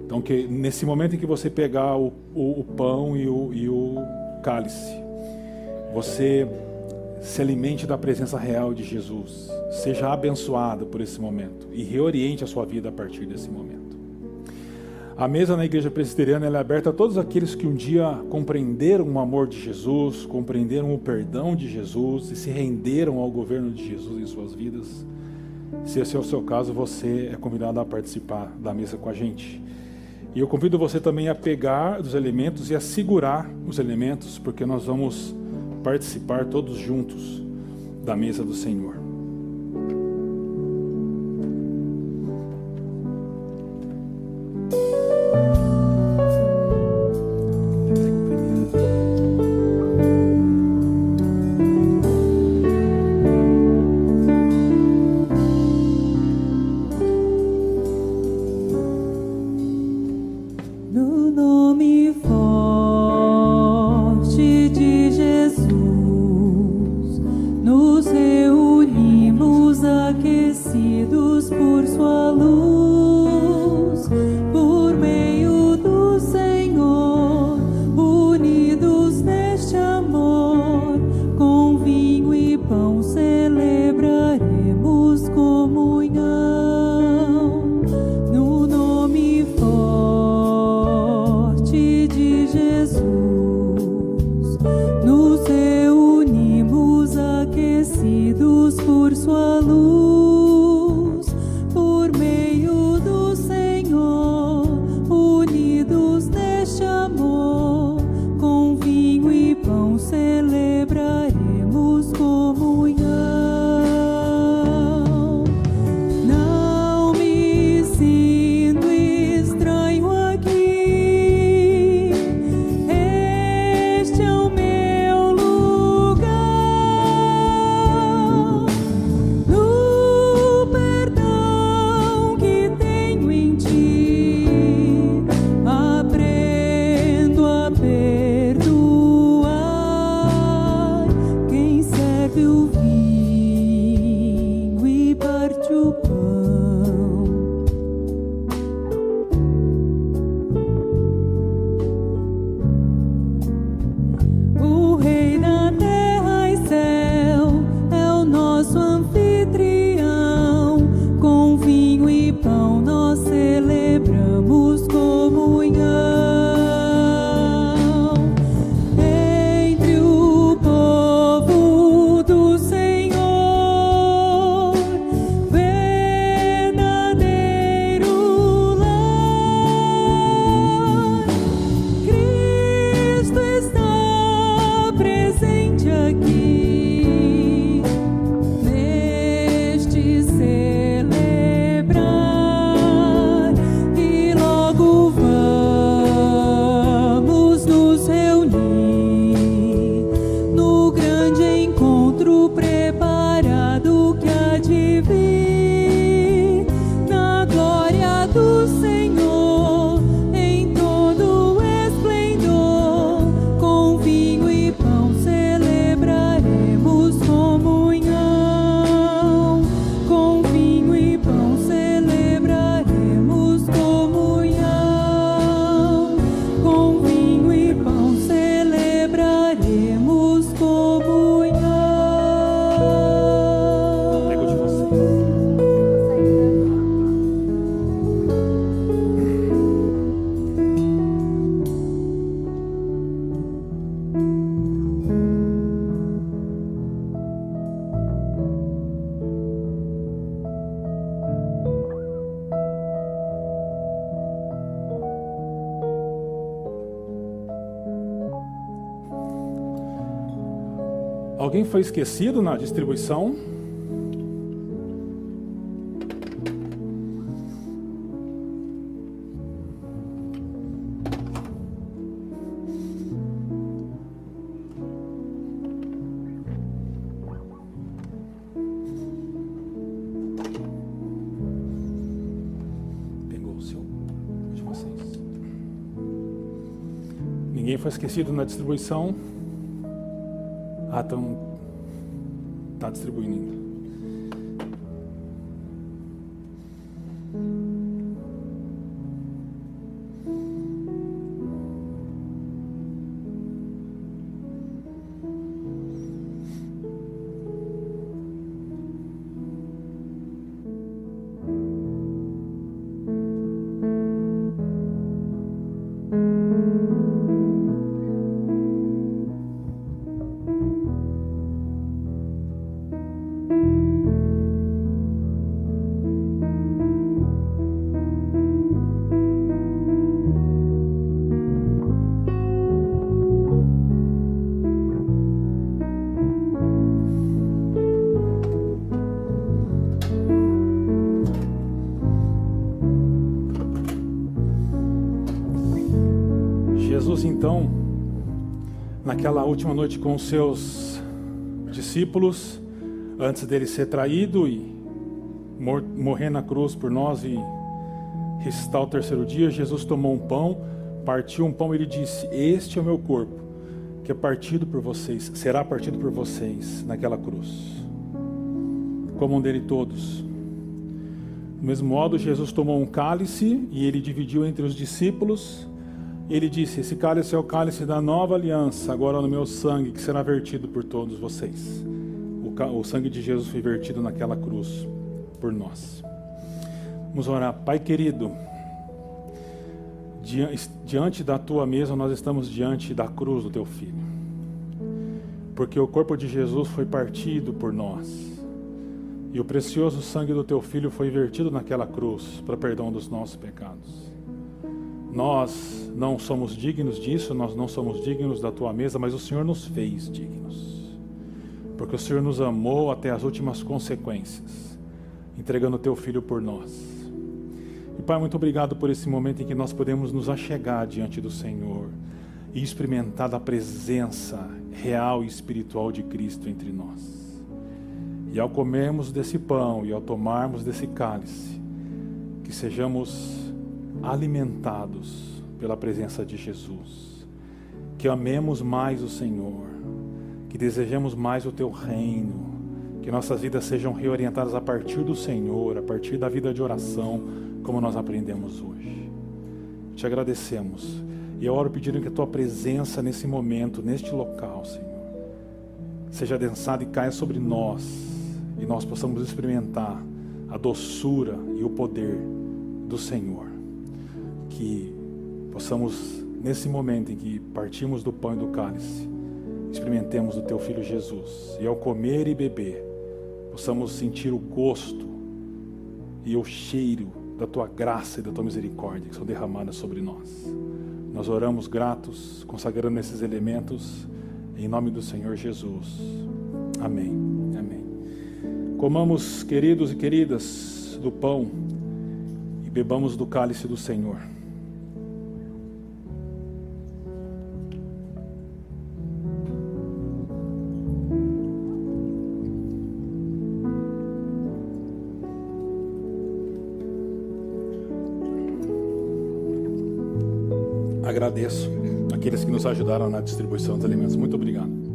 [SPEAKER 2] Então, que nesse momento em que você pegar o, o, o pão e o, e o cálice, você se alimente da presença real de Jesus, seja abençoado por esse momento e reoriente a sua vida a partir desse momento. A mesa na igreja presbiteriana é aberta a todos aqueles que um dia compreenderam o amor de Jesus, compreenderam o perdão de Jesus e se renderam ao governo de Jesus em suas vidas. Se esse é o seu caso, você é convidado a participar da mesa com a gente. E eu convido você também a pegar os elementos e a segurar os elementos, porque nós vamos participar todos juntos da mesa do Senhor. Foi esquecido na distribuição? Pegou o seu de vocês. Ninguém foi esquecido na distribuição? Ah, estão. Está distribuindo ainda. Última noite com os seus discípulos, antes dele ser traído e mor morrer na cruz por nós e ressuscitar o terceiro dia, Jesus tomou um pão, partiu um pão e ele disse: Este é o meu corpo, que é partido por vocês, será partido por vocês naquela cruz. Comam dele todos. Do mesmo modo, Jesus tomou um cálice e ele dividiu entre os discípulos. Ele disse: Esse cálice é o cálice da nova aliança, agora no meu sangue, que será vertido por todos vocês. O, o sangue de Jesus foi vertido naquela cruz por nós. Vamos orar. Pai querido, diante da tua mesa, nós estamos diante da cruz do teu filho. Porque o corpo de Jesus foi partido por nós. E o precioso sangue do teu filho foi vertido naquela cruz para perdão dos nossos pecados. Nós não somos dignos disso, nós não somos dignos da tua mesa, mas o Senhor nos fez dignos. Porque o Senhor nos amou até as últimas consequências, entregando o teu filho por nós. E Pai, muito obrigado por esse momento em que nós podemos nos achegar diante do Senhor e experimentar a presença real e espiritual de Cristo entre nós. E ao comermos desse pão e ao tomarmos desse cálice, que sejamos alimentados pela presença de Jesus, que amemos mais o Senhor, que desejemos mais o teu reino, que nossas vidas sejam reorientadas a partir do Senhor, a partir da vida de oração, como nós aprendemos hoje. Te agradecemos e eu oro pedindo que a tua presença nesse momento, neste local, Senhor, seja adensada e caia sobre nós e nós possamos experimentar a doçura e o poder do Senhor. Que possamos, nesse momento em que partimos do pão e do cálice, experimentemos o Teu Filho Jesus. E ao comer e beber, possamos sentir o gosto e o cheiro da Tua graça e da Tua misericórdia que são derramadas sobre nós. Nós oramos gratos, consagrando esses elementos, em nome do Senhor Jesus. Amém. Amém. Comamos, queridos e queridas, do pão e bebamos do cálice do Senhor. Agradeço aqueles que nos ajudaram na distribuição dos alimentos. Muito obrigado.